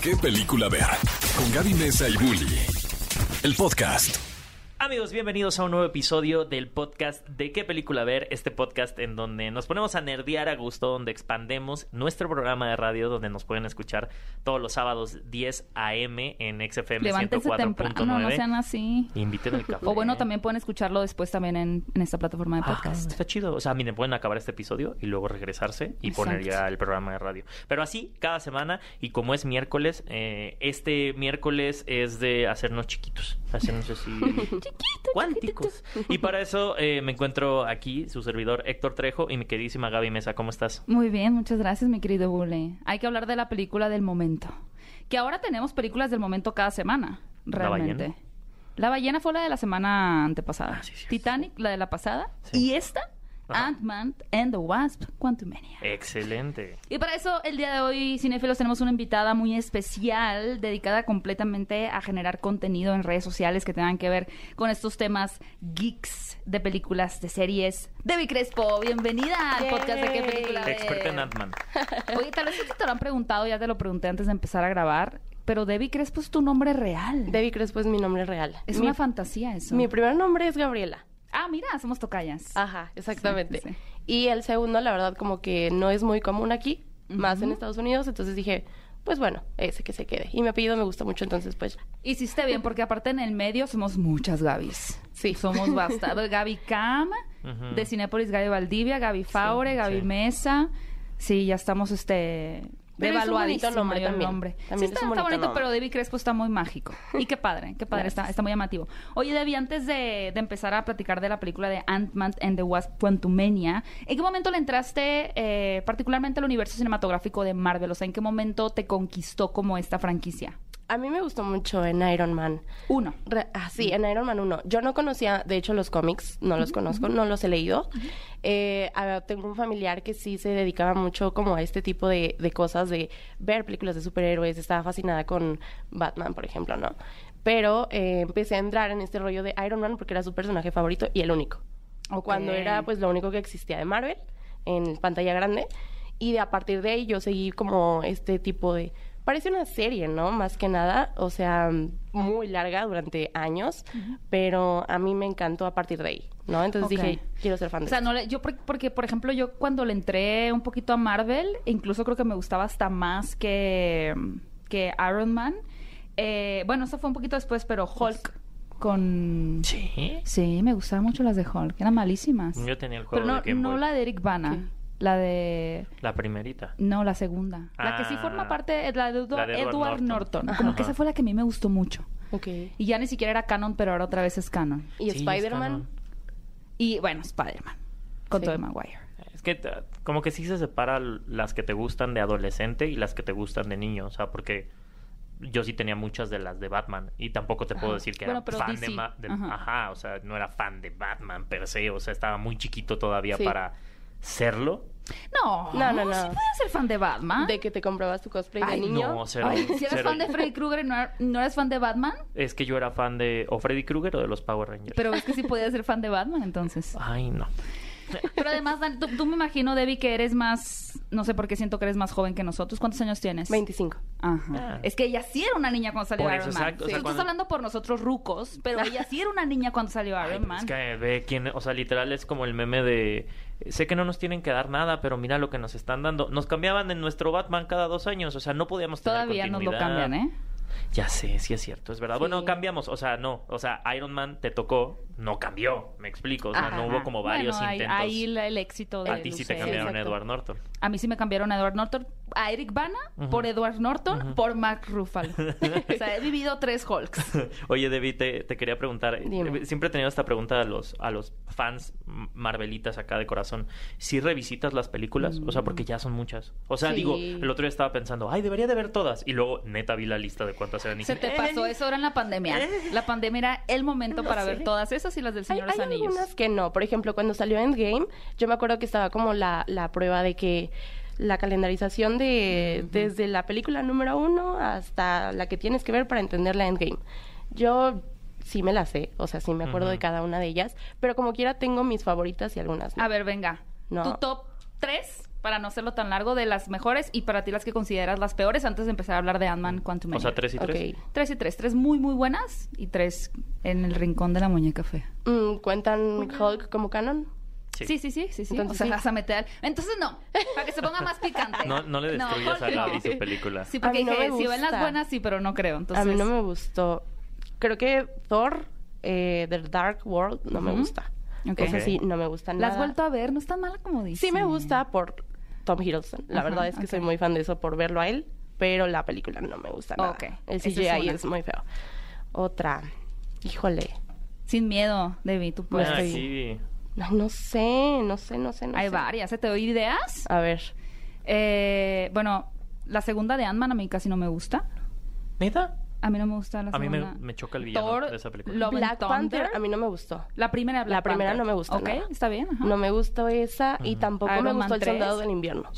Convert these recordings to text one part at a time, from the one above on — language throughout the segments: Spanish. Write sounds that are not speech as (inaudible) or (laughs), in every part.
qué película ver. Con Gaby Mesa y Bully. El podcast. Amigos, bienvenidos a un nuevo episodio del podcast de qué película ver, este podcast en donde nos ponemos a nerdear a gusto, donde expandemos nuestro programa de radio, donde nos pueden escuchar todos los sábados 10 a.m. en XFM Levántense temprano, no sean 104.9. así. Inviten el café. O bueno, también pueden escucharlo después también en, en esta plataforma de Ajá, podcast. está chido. O sea, miren, pueden acabar este episodio y luego regresarse y poner ya el programa de radio. Pero así, cada semana, y como es miércoles, eh, este miércoles es de hacernos chiquitos. Hacernos así. (laughs) cuánticos. Y (laughs) para eso eh, me encuentro aquí, su servidor Héctor Trejo y mi queridísima Gaby Mesa. ¿Cómo estás? Muy bien, muchas gracias, mi querido Bule. Hay que hablar de la película del momento. Que ahora tenemos películas del momento cada semana, ¿La realmente. ballena? La ballena fue la de la semana antepasada. Ah, sí, sí, Titanic, la de la pasada. Sí. Y esta. Ant-Man and the Wasp, Quantumania. Excelente. Y para eso, el día de hoy, Cinefilos, tenemos una invitada muy especial, dedicada completamente a generar contenido en redes sociales que tengan que ver con estos temas geeks de películas, de series. Debbie Crespo, bienvenida al Yay. podcast de qué película ver? Experta en Ant-Man. (laughs) Oye, tal vez te lo han preguntado, ya te lo pregunté antes de empezar a grabar, pero Debbie Crespo es tu nombre real. Debbie Crespo es mi nombre real. es mi, una fantasía eso. Mi primer nombre es Gabriela. Ah, mira, somos tocayas. Ajá, exactamente. Sí, sí. Y el segundo, la verdad, como que no es muy común aquí, más en. Estados Unidos. Entonces dije, pues bueno, ese que se quede. Y mi apellido me gusta mucho, entonces pues. Hiciste bien, porque aparte en el medio somos muchas Gabis. Sí. Somos (laughs) bastante. Gaby Cam, de Cinépolis Gaby Valdivia, Gaby Faure, Gaby sí. Mesa. Sí, ya estamos este Es devaluadísimo nombre el también. nombre. También sí, es está, está bonito pero Debbie Crespo está muy mágico. Y qué padre, qué padre, está, está muy llamativo. Oye, Debbie, antes de, de empezar a platicar de la película de Ant-Man and the Wasp Quantumania, ¿en qué momento le entraste eh, particularmente al universo cinematográfico de Marvel? O sea, ¿en qué momento te conquistó como esta franquicia? A mí me gustó mucho en Iron Man. Uno. Re- ah, sí, en Iron Man 1. Yo no conocía, de hecho, los cómics, no los conozco, no los he leído. Eh, tengo un familiar que sí se dedicaba mucho como a este tipo de, de cosas, de ver películas de superhéroes, estaba fascinada con Batman, por ejemplo, ¿no? Pero eh, empecé a entrar en este rollo de Iron Man porque era su personaje favorito y el único. Ok. Cuando era pues lo único que existía de Marvel en pantalla grande. Y de a partir de ahí yo seguí como este tipo de... Parece una serie, ¿no? Más que nada, o sea, muy larga durante años, pero a mí me encantó a partir de ahí, ¿no? Entonces dije, quiero ser fan de O sea, esto. no le- yo por- porque, por ejemplo, yo cuando le entré un poquito a Marvel, incluso creo que me gustaba hasta más que, que Iron Man. Eh, bueno, eso fue un poquito después, pero Hulk con... Sí. Sí, me gustaban mucho las de Hulk, eran malísimas. Yo tenía el juego pero no, de Game no la de Eric Bana. La de... La primerita. No, la segunda. La que sí Ah. forma parte, es la de, Edward, La de Edward Edward Norton. Norton. Como Ajá. que esa fue la que a mí me gustó mucho. Ok. Y ya ni siquiera era canon, pero ahora otra vez es canon. Y Sí, Spider-Man. Y bueno, Spider-Man, con Sí. Tobey Maguire. Es que t- como que sí se separa las que te gustan de adolescente y las que te gustan de niño, o sea, porque yo sí tenía muchas de las de Batman y tampoco te puedo Ajá. decir que Bueno, era fan DC. de, Ma- de- Ajá. ajá. o sea, no era fan de Batman per se, o sea, estaba muy chiquito todavía Sí. para serlo. No, No, no, no. Sí puedes ser fan de Batman. de que te comprabas tu cosplay Ay, de niño. No, cero. Ay, si eres cero. fan de Freddy Krueger y no, no eres fan de Batman, Es que yo era fan de o Freddy Krueger o de los Power Rangers. pero es que sí podías ser fan de Batman entonces. Ay, no. Pero además, Dan, tú, tú me imagino, Debbie, que eres más, no sé por qué siento que eres más joven que nosotros. ¿Cuántos años tienes? 25. Ajá. Ah. Es que ella sí era una niña cuando salió Por Iron eso, Man. exacto, o Sí, sea, tú cuando- estás hablando por nosotros rucos, pero ella sí era una niña cuando salió Ay, Iron Man. es que ve quién, o sea, literal es como el meme de sé que no nos tienen que dar nada, pero mira lo que nos están dando. Nos cambiaban en nuestro Batman cada dos años, o sea, no podíamos tener Todavía nos lo continuidad. cambian, ¿eh? Ya sé, sí es cierto, es verdad. Sí. Bueno, cambiamos, o sea, no, o sea, Iron Man te tocó, no cambió, me explico, o sea, Ajá. no hubo como varios Bueno, intentos. Ahí, el éxito de a ti sí te cambiaron exacto. Edward Norton. A mí sí me cambiaron a Edward Norton, a Eric Bana por Edward Norton, por Mark Ruffalo. (laughs) o sea, he vivido tres Hulks. (laughs) Oye, Debbie, te, te quería preguntar. eh, Dime. Siempre he tenido esta pregunta a los, a los fans marvelitas acá de corazón. ¿Si revisitas las películas? O sea, porque ya son muchas. O sea, Sí. digo, el otro día estaba pensando, ay, debería de ver todas. Y luego, neta, vi la lista de cuántas eran. y Se dije, te pasó "Eh". eso ahora en la pandemia. (laughs) La pandemia era el momento No para sé. ver todas esas y las del Hay, Señor de los hay Anillos. algunas que no. Por ejemplo, cuando salió Endgame, yo me acuerdo que estaba como la, la prueba de que la calendarización de desde la película número uno hasta la que tienes que ver para entender la Endgame. Yo sí me la sé, o sea, sí me acuerdo de cada una de ellas, pero como quiera tengo mis favoritas y algunas no. A ver, venga. No. Tu top 3 para no hacerlo tan largo, de las mejores y para ti las que consideras las peores antes de empezar a hablar de Ant-Man Quantum O sea, tres y tres. Tres y tres. Tres muy, muy buenas y tres en el rincón de la muñeca fea. Mm, ¿Cuentan Hulk como canon? Sí. Sí, sí, sí, sí. Entonces o sea, sí. vas a meter... Entonces no, para que se ponga más picante. (laughs) No, no le destruyas a. Gaby su película. Sí, A porque mí no dije, me si ven las gusta. buenas, sí, pero no creo. Entonces, A mí no me gustó. Creo que Thor, eh, The Dark World, no me Ujú. gusta. Ok. Esa sí, no me gusta ¿La nada. has vuelto a ver? No es tan mala como dice. Sí me gusta por Tom Hiddleston. La Ajá, verdad es que soy muy fan de eso por verlo a él, pero la película no me gusta nada. Ok, El es CGI una. es, muy feo. Otra. Híjole. Sin miedo, Debbie, tú puedes. Ah, sí. Ay, no sé, no sé, no sé, no Hay sé. varias, ¿eh? ¿Te doy ideas? A ver. Eh, bueno, la segunda de Ant-Man a mí casi no me gusta. ¿Neta? A mí no me gusta la A mí me, segunda. me choca el villano Thor, de esa película. Love and Black Panther a mí no me gustó. La primera Black La primera Panther. no me gusta Ok, nada. está bien. ajá. No me gustó esa y tampoco me Iron gustó Man El 3. Soldado del Invierno.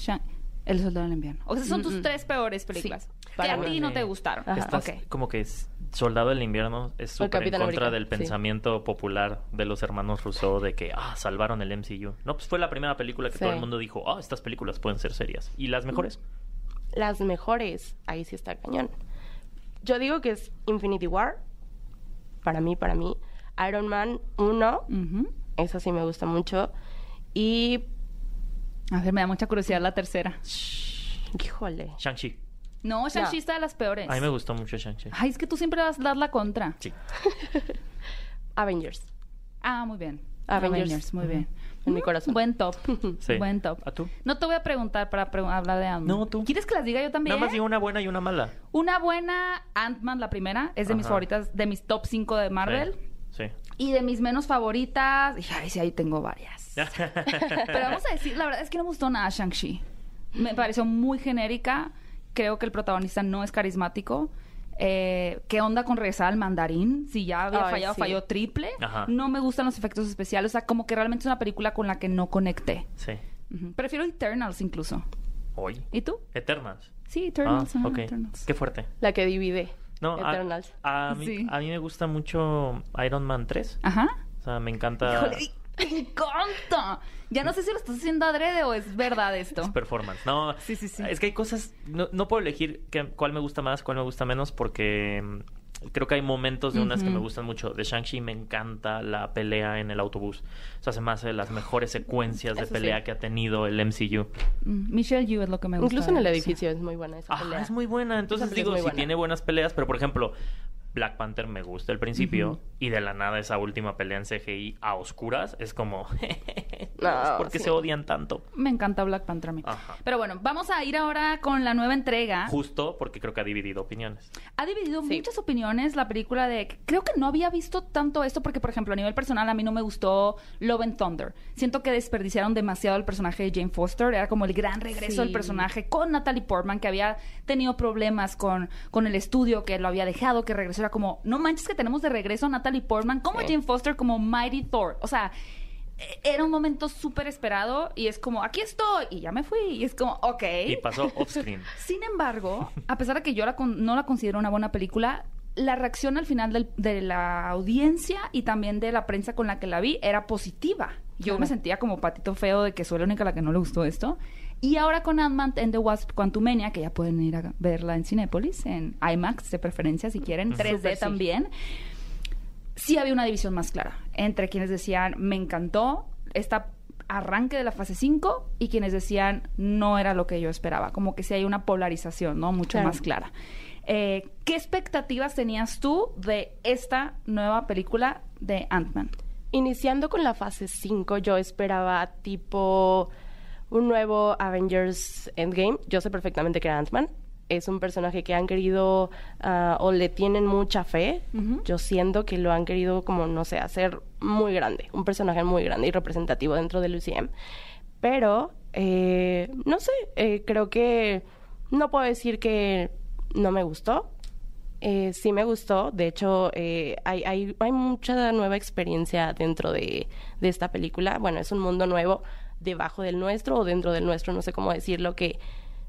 El Soldado del Invierno. O sea, son tus tres peores películas. Sí, que para a mí. ti no te gustaron. Ajá. Estás Ok. como que es Soldado del Invierno es súper en Capitán contra América, del sí. pensamiento popular de los hermanos Rousseau de que, ah, salvaron el MCU. No, pues fue la primera película que Sí. todo el mundo dijo, ah, estas películas pueden ser serias. ¿Y las mejores? Las mejores, ahí sí está cañón. Yo digo que es Infinity War. Para mí, para mí. Iron Man 1, Ujú. esa sí me gusta mucho. Y. A ver, me da mucha curiosidad la tercera. Híjole. Shang-Chi. No, Shang-Chi No. está de las peores. A mí me gustó mucho Shang-Chi. Ay, es que tú siempre vas a dar la contra. Sí. (laughs) Avengers. Ah, muy bien. Avengers. muy bien. En mi corazón. Buen top. (laughs) Sí. Buen top. ¿A tú? No te voy a preguntar para pre- hablar de Ant-Man. No, tú. ¿Quieres que las diga yo también? Nada más digo una buena y una mala. Una buena Ant-Man, la primera, es de mis favoritas, de mis top 5 de Marvel. Sí. Y de mis menos favoritas, y ay, sí, ahí tengo varias. (laughs) Pero vamos a decir, la verdad es que no me gustó nada Shang-Chi. Me pareció muy genérica. Creo que el protagonista no es carismático. Eh, ¿Qué onda con regresar al mandarín? Si ya había Ay, fallado, sí. falló triple. Ajá. No me gustan los efectos especiales. O sea, como que realmente es una película con la que no conecté. sí. Prefiero Eternals incluso. Hoy. ¿Y tú? Eternals. Sí, Ah, Eternals. ok. Eternals. Qué fuerte. La que divide. No, a, Eternals. a mí, Sí. a mí me gusta mucho Iron Man 3. Ajá. O sea, me encanta Híjole, (laughs) me encanta. Ya no sé si lo estás haciendo adrede o es verdad esto. performance. No, Sí, sí, sí. es que hay cosas... No, no puedo elegir que- cuál me gusta más, cuál me gusta menos, porque mm, creo que hay momentos de unas que me gustan mucho. De Shang-Chi me encanta la pelea en el autobús. O sea, se me hace de las mejores secuencias de Eso pelea sí. que ha tenido el MCU. Mm, Michelle Yeoh es lo que me gusta. Incluso en el sí. edificio es muy buena esa Ah, pelea. es muy buena. Entonces digo, si buena. tiene buenas peleas, pero por ejemplo, Black Panther me gusta al principio y de la nada esa última pelea en CGI a oscuras es como, (laughs) No, ¿por qué sí. se odian tanto? Me encanta Black Panther a mí. Ajá. Pero bueno, vamos a ir ahora con la nueva entrega. Justo porque creo que ha dividido opiniones. Ha dividido Sí. muchas opiniones la película de... Creo que no había visto tanto esto porque, por ejemplo, a nivel personal a mí no me gustó Love and Thunder. Siento que desperdiciaron demasiado el personaje de Jane Foster. Era como el gran regreso Sí. del personaje con Natalie Portman, que había tenido problemas con, con el estudio, que lo había dejado, que regresó. Era como, no manches que tenemos de regreso a Natalie Portman como Sí. Jane Foster, como Mighty Thor. O sea... e- Era un momento súper esperado y es como, aquí estoy, y ya me fui. Y es como, ok. Y pasó off-screen. (laughs) Sin embargo, a pesar de que yo la con- no la considero una buena película, la reacción al final del- de la audiencia y también de la prensa con la que la vi era positiva. Yo Claro. me sentía como patito feo de que soy la única a la que no le gustó esto. Y ahora con Ant-Man and the Wasp Quantumania, que ya pueden ir a verla en Cinépolis, en IMAX de preferencia si quieren, 3D Súper sí. también sí había una división más clara entre quienes decían, me encantó esta arranque de la fase 5 y quienes decían, no era lo que yo esperaba. Como que sí hay una polarización, ¿no? Mucho Claro. más clara. Eh, ¿Qué expectativas tenías tú de esta nueva película de Ant-Man? Iniciando con la fase 5, yo esperaba tipo un nuevo Avengers Endgame. Yo sé perfectamente que era Ant-Man. Es un personaje que han querido ah, o le tienen mucha fe. Yo siento que lo han querido como, no sé, hacer muy grande. Un personaje muy grande y representativo dentro del UCM. Pero, eh, no sé, eh, creo que no puedo decir que no me gustó. Eh, sí me gustó. De hecho, eh, hay, hay, hay mucha nueva experiencia dentro de, de esta película. Bueno, es un mundo nuevo debajo del nuestro o dentro del nuestro, no sé cómo decirlo, que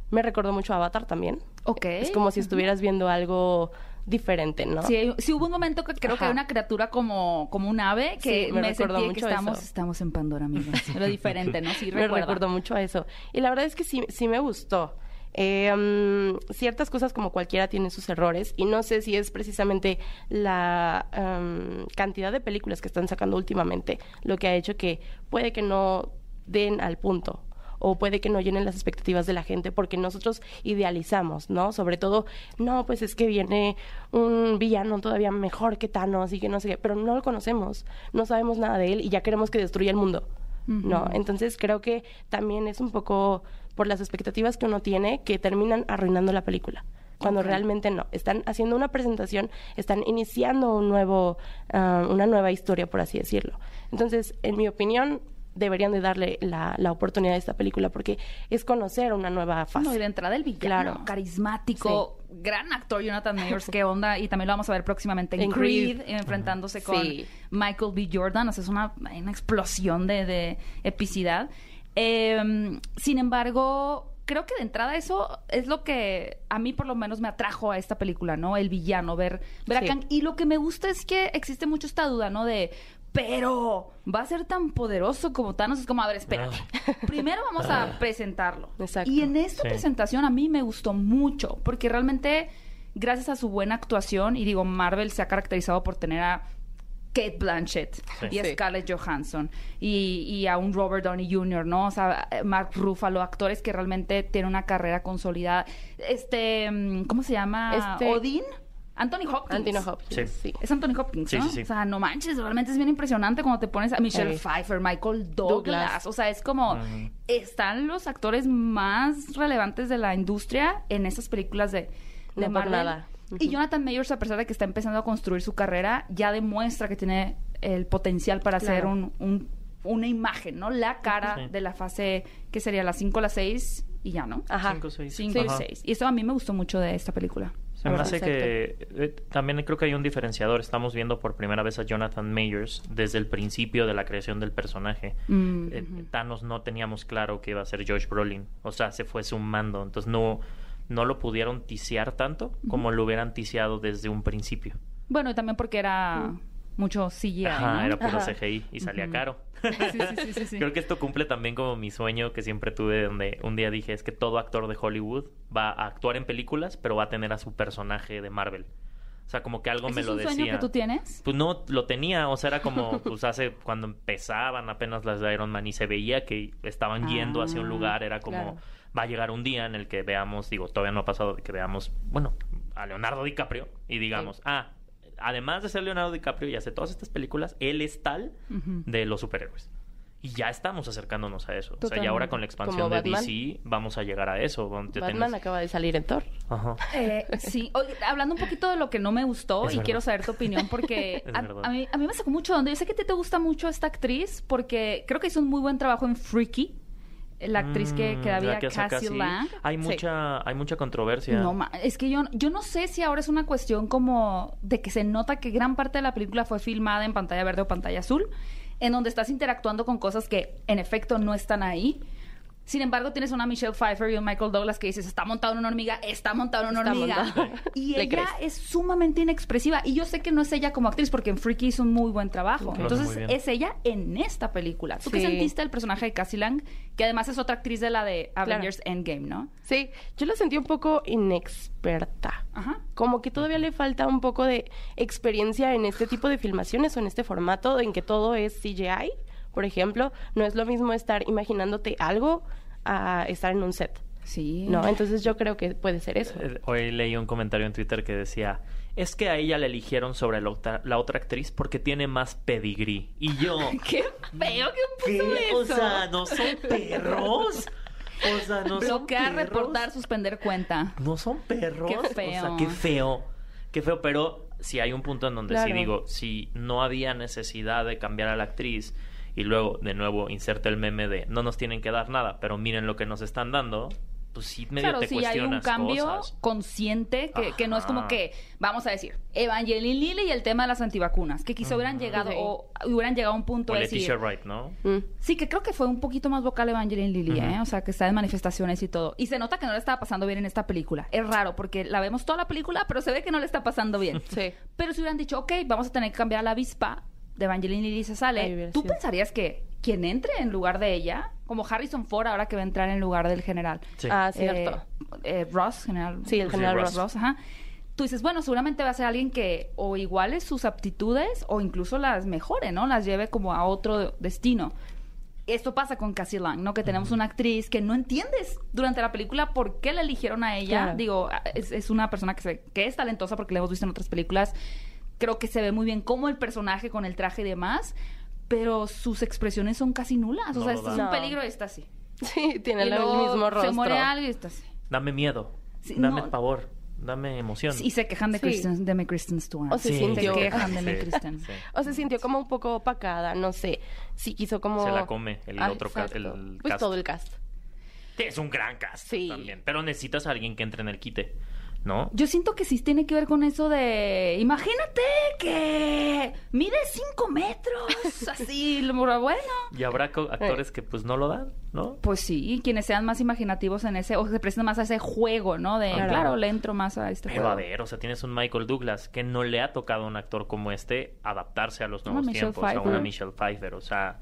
me recordó mucho a Avatar también. Ok. Es como si estuvieras viendo algo diferente, ¿no? Sí, sí hubo un momento que creo que hay una criatura como, como un ave que Sí, me me, recordó sentí que mucho estamos, eso. estamos en Pandora, amigos. (laughs) Pero diferente, ¿no? Sí, me recuerda. recordó mucho a eso. Y la verdad es que sí, sí me gustó. Eh, mm, ciertas cosas como cualquiera tienen sus errores y no sé si es precisamente la em, cantidad de películas que están sacando últimamente lo que ha hecho que puede que no den al punto o puede que no llenen las expectativas de la gente porque nosotros idealizamos, ¿no? Sobre todo, no, pues es que viene un villano todavía mejor que Thanos y que no sé qué, pero no lo conocemos, no sabemos nada de él y ya queremos que destruya el mundo. ¿no? Entonces creo que también es un poco por las expectativas que uno tiene que terminan arruinando la película. Cuando realmente no. Están haciendo una presentación, están iniciando un nuevo, ah, una nueva historia, por así decirlo. Entonces, en mi opinión, deberían de darle la, la oportunidad a esta película porque es conocer una nueva fase. No, y de entrada el villano, Claro. carismático, gran actor Jonathan Mayers, qué onda, y también lo vamos a ver próximamente en, En Creed, Creed. enfrentándose con Sí. Michael B. Jordan, o sea, es una, una explosión de, de epicidad. Eh, sin embargo, creo que de entrada eso es lo que a mí por lo menos me atrajo a esta película, ¿no? El villano, ver, ver a Sí. Kang. Y lo que me gusta es que existe mucho esta duda, ¿no? De, pero va a ser tan poderoso como Thanos. Es como, a ver, espérate. (laughs) Primero vamos a presentarlo. Exacto. Y en esta Sí. presentación a mí me gustó mucho, porque realmente, gracias a su buena actuación, y digo, Marvel se ha caracterizado por tener a Kate Blanchett Sí. y a. Scarlett Johansson y, y a un Robert Downey Jr., ¿no? O sea, Mark Ruffalo, actores que realmente tienen una carrera consolidada. Este, mm, ¿cómo se llama? Este- Odin. Anthony Hopkins. Anthony Hopkins, Sí. sí. Es Anthony Hopkins, Sí, ¿no? sí, sí. O sea, no manches, realmente es bien impresionante cuando te pones a Michelle. Pfeiffer, Michael Douglas. Douglas. O sea, es como... Están los actores más relevantes de la industria en esas películas de, de No por Marvel. nada. Y. Jonathan Mayers, a pesar de que está empezando a construir su carrera, ya demuestra que tiene el potencial para Claro. ser un, un- una imagen, ¿no? La cara Sí. de la fase, que sería la 5, la 6 y ya, ¿no? Ajá. Cinco, seis. 5 y Ajá. 6. Y eso a mí me gustó mucho de esta película. Se me hace que eh, también creo que hay un diferenciador. Estamos viendo por primera vez a Jonathan Mayers desde el principio de la creación del personaje. Mm, Eh. Thanos no teníamos claro que iba a ser Josh Brolin. O sea, se fue sumando. Entonces no, no lo pudieron ticiar tanto como lo hubieran ticiado desde un principio. Bueno, y también porque era mucho CGI, Ajá, ¿no? era puro Ajá. CGI y salía caro. (laughs) Sí, sí, sí, sí, sí. Creo que esto cumple también como mi sueño que siempre tuve, donde un día dije es que todo actor de Hollywood va a actuar en películas, pero va a tener a su personaje de Marvel. O sea, como que algo ¿Ese me es lo un decía. sueño que tú tienes? Pues no lo tenía, o sea, era como (laughs) pues hace cuando empezaban apenas las de Iron Man y se veía que estaban yendo hacia un Ah, lugar, era como claro. va a llegar un día en el que veamos, digo, todavía no ha pasado que veamos, bueno, a Leonardo DiCaprio y digamos, ah, además de ser Leonardo DiCaprio y hace todas estas películas, él es tal de los superhéroes. Y ya estamos acercándonos a eso. O sea, y ahora con la expansión de. DC vamos a llegar a eso. donde Batman tienes- acaba de salir en Thor. Ajá. Eh, sí, Oye, hablando un poquito de lo que no me gustó Es y verdad. quiero saber tu opinión porque (laughs) a, a mí, a mí me sacó mucho de onda. Yo sé que a ti te gusta mucho esta actriz porque creo que hizo un muy buen trabajo en Freaky, la actriz que, Mm, que la había Cassie Cassie. Lang. Hay Sí. mucha, hay mucha controversia. No, ma- es que yo, yo no sé si ahora es una cuestión como de que se nota que gran parte de la película fue filmada en pantalla verde o pantalla azul, en donde estás interactuando con cosas que en efecto no están ahí. Sin embargo, tienes una Michelle Pfeiffer y un Michael Douglas que dices, está montado en una hormiga, está montado en una Está hormiga. montado. (laughs) Y ella crees. es sumamente inexpresiva. Y yo sé que no es ella como actriz, porque en Freaky hizo un muy buen trabajo. Entonces, es ella en esta película. ¿Tú qué sentiste del personaje de Cassie Lang? Que además es otra actriz de la de Avengers Endgame, ¿no? Sí, yo la sentí un poco inexperta. Ajá. Como que todavía le falta un poco de experiencia en este tipo de filmaciones o en este formato en que todo es CGI, por ejemplo. No es lo mismo estar imaginándote algo a estar en un set. Sí. No, entonces yo creo que puede ser eso. Eh, Hoy leí un comentario en Twitter que decía, es que a ella la eligieron sobre la otra, la otra actriz porque tiene más pedigrí. Y yo, (laughs) Qué feo que puso ¿qué? eso. O sea, ¿no son perros? O sea, no son Bloquear, perros. reportar, suspender cuenta. No son perros. Qué O sea, feo. qué feo. Qué feo, pero si hay un punto en donde sí Claro. digo, si no había necesidad de cambiar a la actriz y luego de nuevo inserta el meme de no nos tienen que dar nada, pero miren lo que nos están dando, pues sí medio Claro, te sí hay un cambio cosas. consciente que, que no es como que, vamos a decir, Evangeline Lilly y el tema de las antivacunas, que quizá hubieran llegado Sí. o hubieran llegado a un punto O de decir, Wright, ¿no? Mm. Sí, que creo que fue un poquito más vocal Evangeline Lilly, Ujú. ¿eh? O sea, que está en manifestaciones y todo. Y se nota que no le estaba pasando bien en esta película. Es raro, porque la vemos toda la película, pero se ve que no le está pasando bien. Sí. Pero si hubieran dicho, ok, vamos a tener que cambiar a la avispa de Evangeline Lilly sale, ¿tú pensarías que quien entre en lugar de ella, como Harrison Ford ahora que va a entrar en lugar del general? Sí. Ah, cierto. Eh, eh, Ross, general. Sí, el general Ross. Ross. Ross, ajá. Tú dices, bueno, seguramente va a ser alguien que o iguale sus aptitudes o incluso las mejore, ¿no? Las lleve como a otro destino. Esto pasa con Cassie Lang, ¿no? Que tenemos una actriz que no entiendes durante la película por qué la eligieron a ella. Claro. Digo, es, es una persona que, se- que es talentosa porque la hemos visto en otras películas. Creo que se ve muy bien como el personaje con el traje y demás, pero sus expresiones son casi nulas. No o sea, este es un peligro y está así. (laughs) Sí, tiene Y el mismo rostro. Se muere algo y está así. Dame miedo, Sí, dame no. pavor, dame emoción. Y se quejan de, Sí. Kristen, de mi Kristen Stewart. O se se sintió- quejan (laughs) de mi Sí, Kristen. sí. O se sintió como un poco opacada, no sé. Sí quiso como... Se la come el Ah, otro Pues cast. todo el cast. Es un gran cast Sí. también. Pero necesitas a alguien que entre en el quite, ¿no? Yo siento que sí tiene que ver con eso de. Imagínate que mide cinco metros. (laughs) Así, lo bueno. Y habrá actores que pues no lo dan, ¿no? Pues sí, quienes sean más imaginativos en ese, o se presten más a ese juego, ¿no? De, Claro. claro, le entro más a este Pero juego. a ver, o sea, tienes un Michael Douglas que no le ha tocado a un actor como este adaptarse a los Una nuevos Michelle tiempos, a una. Michelle Pfeiffer, o sea,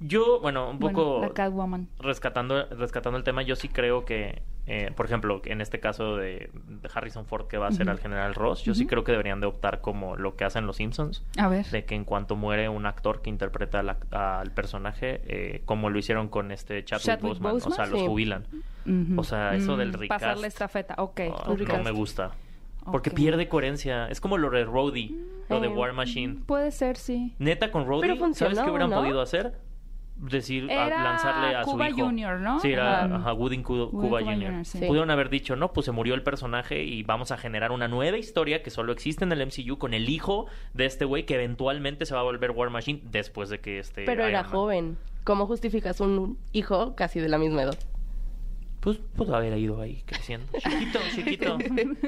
yo, bueno, un Bueno, poco la Catwoman. rescatando rescatando el tema, yo sí creo que, eh, por ejemplo, en este caso de, de Harrison Ford que va a ser Ujú. al General Ross, yo sí Ujú. creo que deberían de optar como lo que hacen los Simpsons, A ver. de que en cuanto muere un actor que interpreta al, ac- al personaje, eh, como lo hicieron con este Chadwick, Chadwick Boseman, o sea, Boseman, los sí. jubilan. Ujú. O sea, eso del Mm, recast. Pasarle esta feta. Ok. Ok. no me gusta. Porque Ok. pierde coherencia. Es como lo de Rhodey, lo de Eh, War Machine. Puede ser, sí. Neta, con Rhodey, ¿sabes qué hubieran ¿no? podido hacer? Decir, a- lanzarle a Cuba su hijo. Jr., ¿no? Sí, era ajá, Cu- Woody Cuba Cuba sí. Pudieron haber dicho, no, pues se murió el personaje y vamos a generar una nueva historia que solo existe en el MCU con el hijo de este güey que eventualmente se va a volver War Machine después de que este Pero era Man- joven. ¿Cómo justificas un hijo casi de la misma edad? Pues pudo haber ido ahí creciendo. (laughs) Chiquito, chiquito.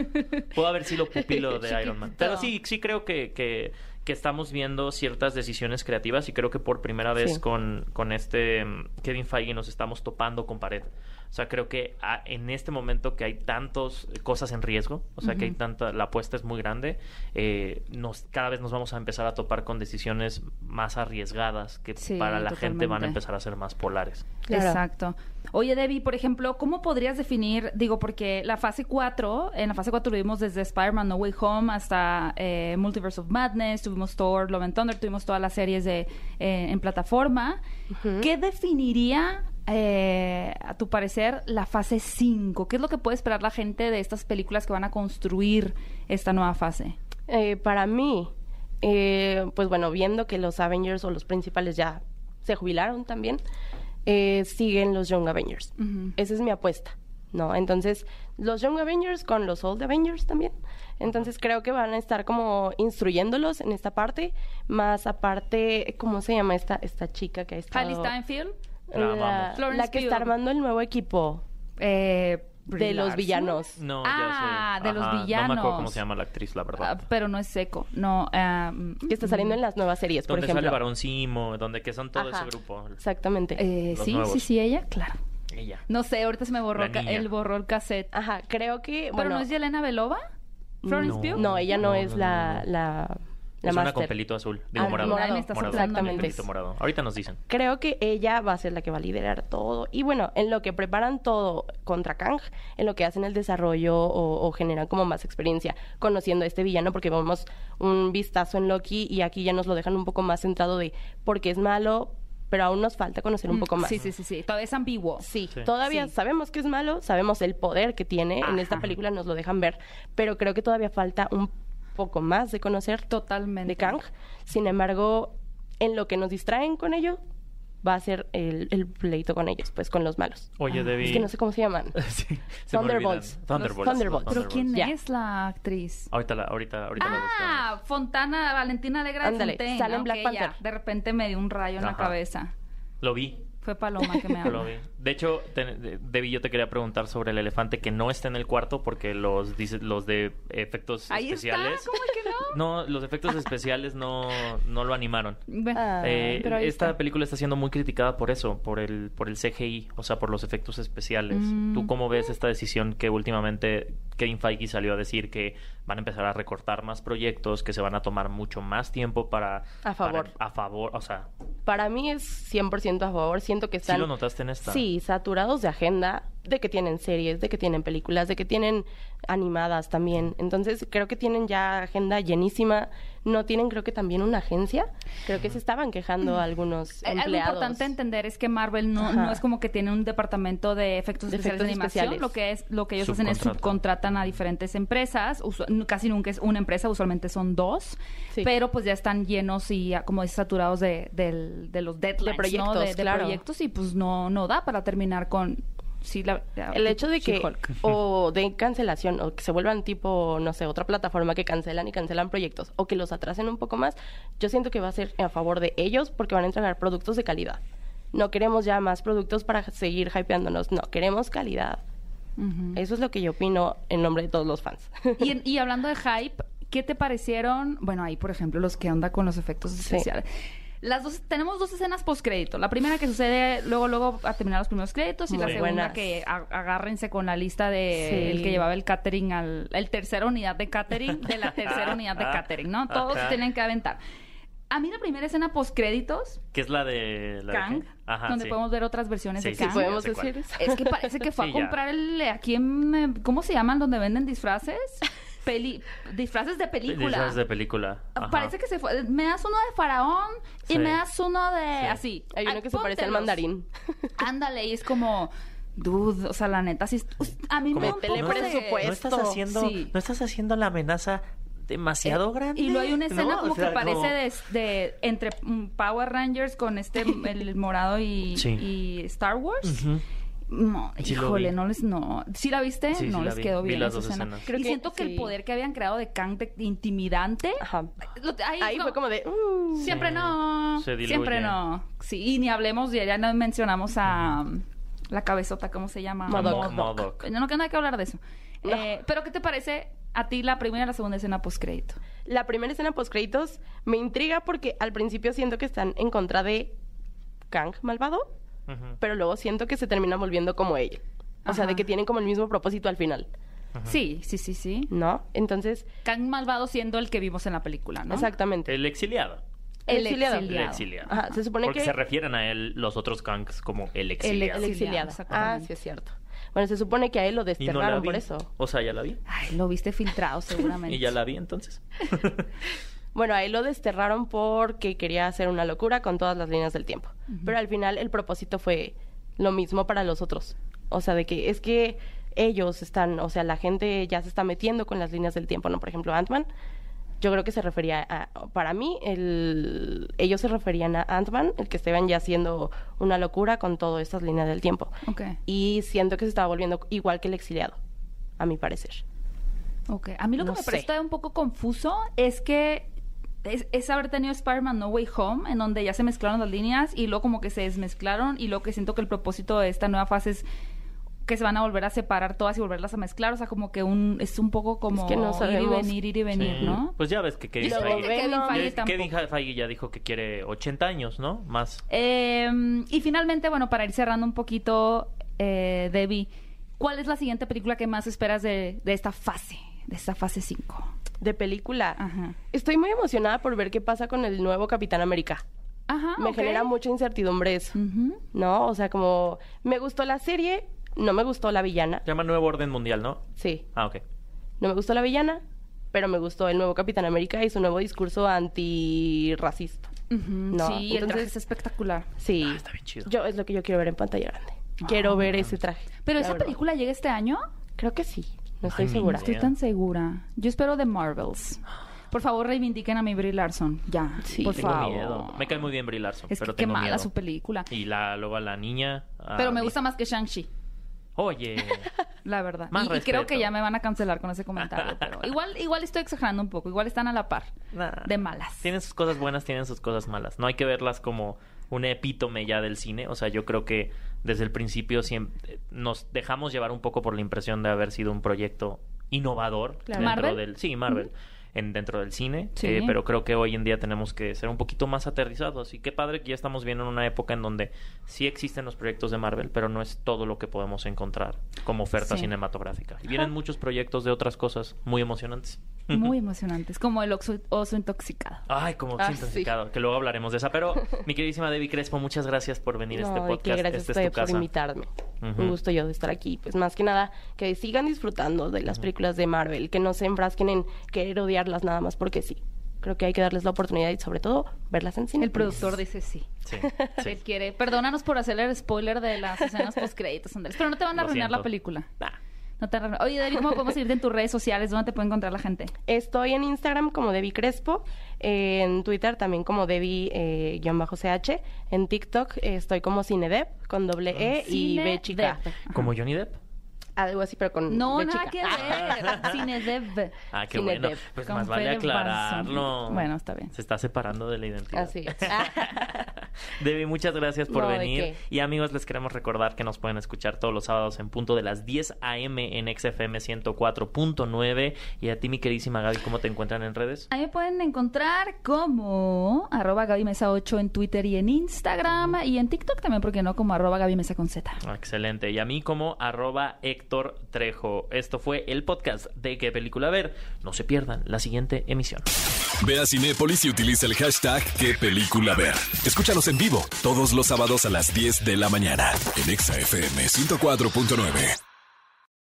(laughs) Pudo haber sido pupilo de Iron Man. Pero sí, sí creo que, que, que estamos viendo ciertas decisiones creativas y creo que por primera vez Sí. con, con este mm, Kevin Feige nos estamos topando con pared. O sea, creo que ah, en este momento que hay tantas cosas en riesgo, o sea, que hay tanta, la apuesta es muy grande, eh, nos, cada vez nos vamos a empezar a topar con decisiones más arriesgadas que Sí, para la gente van a empezar a ser más polares. Claro. Exacto. Oye, Debbie, por ejemplo, ¿cómo podrías definir, digo, porque la fase 4, en la fase 4 tuvimos desde Spider-Man No Way Home hasta eh, Multiverse of Madness, tuvimos Thor, Love and Thunder, tuvimos todas las series de, eh, en plataforma. ¿Qué definiría, eh, a tu parecer, la fase 5? ¿Qué es lo que puede esperar la gente de estas películas que van a construir esta nueva fase? Eh, para mí, eh, pues bueno, viendo que los Avengers o los principales ya se jubilaron también, eh, siguen los Young Avengers. Esa es mi apuesta, ¿no? Entonces, los Young Avengers con los Old Avengers también. Entonces, creo que van a estar como instruyéndolos en esta parte. Más aparte, ¿cómo se llama esta, esta chica que ha estado? Hailey Steinfeld, La La, amamos. Florence la que Pugh. está armando el nuevo equipo eh, Brie de los Larson. villanos. No, Ah, ya sé. de los Ajá, No me acuerdo villanos. cómo se llama la actriz, la verdad. Ah, pero no es seco. No. ah, Que está saliendo en las nuevas series, por donde ejemplo. sale Barón Simo, donde que son todo Ajá, ese grupo. Exactamente. eh, Los sí, nuevos. sí, sí, ella, claro. Ella. No sé, ahorita se me borró La ca- niña. el borró el cassette. Ajá, creo que. ¿Pero bueno, no es Yelena Belova? ¿Florence No. Pugh? No, ella no, No, es no, la, no, no. la, la es una máster. con pelito azul. Digo Ah, morado. morado. Me estás morado. soplando, Pelito morado. Ahorita nos dicen. Creo que ella va a ser la que va a liderar todo. Y bueno, en lo que preparan todo contra Kang, en lo que hacen el desarrollo o, o generan como más experiencia conociendo a este villano, porque vamos un vistazo en Loki y aquí ya nos lo dejan un poco más centrado de por qué es malo, pero aún nos falta conocer un Mm, poco más. Sí, sí, sí, sí. Todavía es ambiguo. Sí, Sí. todavía Sí. sabemos que es malo, sabemos el poder que tiene, en esta Ajá. película nos lo dejan ver, pero creo que todavía falta un poco más de conocer Totalmente. de Kang. Sin embargo, en lo que nos distraen con ello, va a ser el, el pleito con ellos, pues con los malos. Oye, Ah, Debbie. Es que no sé cómo se llaman. (laughs) Sí, se Thunderbolts. Thunderbolts. Thunderbolts. ¿Pero quién Ya. es la actriz? Ahorita la, ahorita, ahorita la buscamos. Ah, Fontana, Valentina Alegra de Ándale, Fontaine. sale en Ok, Black ya. Panther. De repente me dio un rayo en la Ajá. cabeza. Lo vi. Fue Paloma que me (laughs) habló. De hecho, te- de- Debbie, yo te quería preguntar sobre el elefante que no está en el cuarto porque los, dice- los de efectos Ahí especiales... está, ¿cómo es que no? (laughs) No, los efectos especiales no, no lo animaron. Ah, Eh, pero ahí esta está. película está siendo muy criticada por eso, por el, por el CGI, o sea, por los efectos especiales. Mm. ¿Tú cómo ves esta decisión que últimamente Kevin Feige salió a decir que van a empezar a recortar más proyectos, que se van a tomar mucho más tiempo para... A favor. para- a favor, o sea, Para mí es 100% a favor. Siento que ¿sí están... lo notaste en esta? Sí, saturados de agenda, de que tienen series, de que tienen películas, de que tienen animadas también. Entonces, creo que tienen ya agenda llenísima. No tienen, creo que también una agencia. Creo que se estaban quejando algunos Eh, Algo empleados. importante entender es que Marvel no, no es como que tiene un departamento de efectos De especiales de animación. especiales. Lo que es lo que ellos hacen es Subcontratan. a diferentes empresas. Usu- casi nunca es una empresa, usualmente son dos. Sí. Pero pues ya están llenos y ya, como dices, saturados de, del- de los deadlines, proyectos, de, de claro. proyectos y pues no, no da para terminar con... Sí, la, la- El hecho de que (laughs) o de cancelación o que se vuelvan tipo, no sé, otra plataforma que cancelan y cancelan proyectos o que los atrasen un poco más, yo siento que va a ser a favor de ellos porque van a entregar productos de calidad. No queremos ya más productos para seguir hypeándonos, no, queremos calidad. Eso es lo que yo opino en nombre de todos los fans. Y, en- (laughs) y hablando de hype, ¿qué te parecieron? Bueno, ahí, por ejemplo, los que onda con los efectos Sí. especiales. Las dos, tenemos dos escenas post-crédito. La primera que sucede luego, luego a terminar los primeros créditos y la segunda buenas. que a- agárrense con la lista de Sí. el que llevaba el catering al, el tercera unidad de catering, de la tercera unidad de catering, ¿no? Todos se Ajá. tienen que aventar. A mí la primera escena post-créditos, ¿Qué es la de... La de Kang, qué? Ajá, donde sí. podemos ver otras versiones Sí, de Kang. sí, Podemos decir. Es que parece que fue Sí, a ya. comprar el aquí en ¿cómo se llaman donde venden disfraces? Peli disfraces de película. Disfraz de película. Ajá. Parece que se fue. Me das uno de faraón y Sí. me das uno de Sí. así. Hay uno Ay, que se parece al mandarín. (laughs) Ándale, y es como dude, o sea, la neta sí a mí me da un poco presupuesto. No estás haciendo, Sí. no estás haciendo la amenaza demasiado grande. Eh, Y luego hay una escena ¿no? como O sea, que parece como- de, de- entre mm, Power Rangers con este (laughs) el morado y, Sí. y Star Wars. Ujú. No, Sí híjole, vi. no les no. ¿Sí la viste? Sí, no les vi. quedó Vi bien las esa dos escena. escenas. Creo y que siento que el poder que habían creado de Kang de intimidante Ajá. lo- ahí, Ahí no, fue como de... uh, siempre Sí. no, Se diluye. siempre no. Sí, y ni hablemos de ya no mencionamos a um, la cabezota, ¿cómo se llama? Modok. Modok. No, que no hay que hablar de eso. No. Eh, pero ¿qué te parece a ti la primera y la segunda escena post crédito? La primera escena post créditos me intriga porque al principio siento que están en contra de Kang malvado, Pero luego siento que se termina volviendo como ella. O sea, Ajá. de que tienen como el mismo propósito al final, Sí, sí, sí, sí. ¿no? Entonces, Kang malvado siendo el que vimos en la película, ¿no? exactamente. El exiliado. El El exiliado. El exiliado. Ajá, se supone Porque que- se refieren a él los otros Kangs como el exiliado. El exiliado, exiliado. Ah, sí es cierto. Bueno, se supone que a él lo no desterraron por eso. O sea, ya la vi. Ay, lo viste filtrado (laughs) seguramente. Y ya la vi entonces. (laughs) Bueno, a él lo desterraron porque quería hacer una locura con todas las líneas del tiempo. Pero al final el propósito fue lo mismo para los otros. O sea, de que es que ellos están, o sea, la gente ya se está metiendo con las líneas del tiempo, ¿no? Por ejemplo, Ant-Man, yo creo que se refería a, para mí, el, ellos se referían a Ant-Man, el que estaban ya haciendo una locura con todas estas líneas del tiempo. Ok, Y siento que se estaba volviendo igual que el exiliado, a mi parecer. ok. A mí lo que me sé. parece un poco confuso es que es, es haber tenido Spider-Man No Way Home, en donde ya se mezclaron las líneas y luego como que se desmezclaron y luego que siento que el propósito de esta nueva fase es que se van a volver a separar todas y volverlas a mezclar, o sea, como que un es un poco como que no ir y venir, ir y venir, Sí. ¿no? Pues ya ves que Kevin luego que Feige... Kevin. Feige ya-. Kevin Feige ya dijo que quiere 80 años, ¿no? Más. Eh, y finalmente, bueno, para ir cerrando un poquito, eh, Debbie, ¿cuál es la siguiente película que más esperas de, de esta fase, de esta fase 5? De película. Ajá. Estoy muy emocionada por ver qué pasa con el nuevo Capitán América. Ajá. Me genera mucha incertidumbre eso, Ujú. ¿no? O sea, como me gustó la serie, no me gustó la villana. Se llama Nuevo Orden Mundial, ¿no? Sí, Ah, ok. no me gustó la villana, pero me gustó el nuevo Capitán América y su nuevo discurso antirracista. Ujú, No, sí, el traje entonces- es espectacular. Sí, Ah, está bien chido. yo es lo que yo quiero ver en pantalla grande. Quiero Ah. ver ese traje. Pero la esa verdad. película llega este año. Creo que sí, no estoy Ay, segura. Estoy tan segura. Yo espero de Marvels. Por favor, reivindiquen a mi Brie Larson. Ya, Sí, por Tengo favor. miedo. Me cae muy bien Brie Larson, Es que pero qué tengo mala miedo. su película. Y la, luego la niña... ah, Pero me gusta más que Shang-Chi. Oye, (laughs) La verdad. Más y, y creo que ya me van a cancelar con ese comentario. pero (laughs) igual, igual estoy exagerando un poco. Igual están a la par. nah. De malas. Tienen sus cosas buenas, tienen sus cosas malas. No hay que verlas como un epítome ya del cine. O sea, yo creo que desde el principio siempre nos dejamos llevar un poco por la impresión de haber sido un proyecto innovador Claro. dentro ¿Marvel? del sí Marvel en dentro del cine Sí. eh, pero creo que hoy en día tenemos que ser un poquito más aterrizados y qué padre que ya estamos viendo en una época en donde sí existen los proyectos de Marvel pero no es todo lo que podemos encontrar como oferta Sí. cinematográfica y vienen muchos proyectos de otras cosas muy emocionantes Muy emocionantes, como el oso, oso intoxicado. Ay, como Ah, intoxicado, que luego hablaremos de esa. Pero, (laughs) mi queridísima Debbie Crespo, muchas gracias por venir a este podcast. gracias Esta a es tu por casa. invitarme. Un gusto yo de estar aquí. Pues más que nada, que sigan disfrutando de las películas de Marvel, que no se enfrasquen en querer odiarlas nada más porque sí. Creo que hay que darles la oportunidad y sobre todo verlas en cine. El productor dice sí. Sí, (laughs) sí. Él quiere. Perdónanos por hacer el spoiler de las escenas post créditos, Andrés. Pero no te van a Lo arruinar la película. Nah. No te. Oye, David, ¿cómo podemos seguirte en tus redes sociales? ¿Dónde te puede encontrar la gente? Estoy en Instagram como Debbie Crespo, eh, en Twitter también como Debbie-CH, en TikTok eh, estoy como Cinedep con doble E y B chica. ¿Como Johnny Depp? Algo así, pero con No, nada chica. que ver. (laughs) Cinedev. Ah, qué Cine bueno. Pues Con más vale aclararlo. Bueno, está bien. Se está separando de la identidad. Así es. (laughs) Debbie, muchas gracias por No, ¿de venir. Y amigos, les queremos recordar que nos pueden escuchar todos los sábados en punto de las 10 a.m. en XFM 104.9. Y a ti, mi queridísima Gaby, ¿cómo te encuentran en redes? Ahí me pueden encontrar como arroba Gaby Mesa 8 en Twitter y en Instagram y en TikTok también, porque no, como arroba Gaby Mesa con Z. Ah, Excelente. Y a mí como arroba Héctor Trejo. Esto fue el podcast de qué película ver. No se pierdan la siguiente emisión. Ve a Cinépolis y utiliza el hashtag qué película ver. Escúchanos en vivo todos los sábados a las 10 de la mañana en Exa FM 104.9.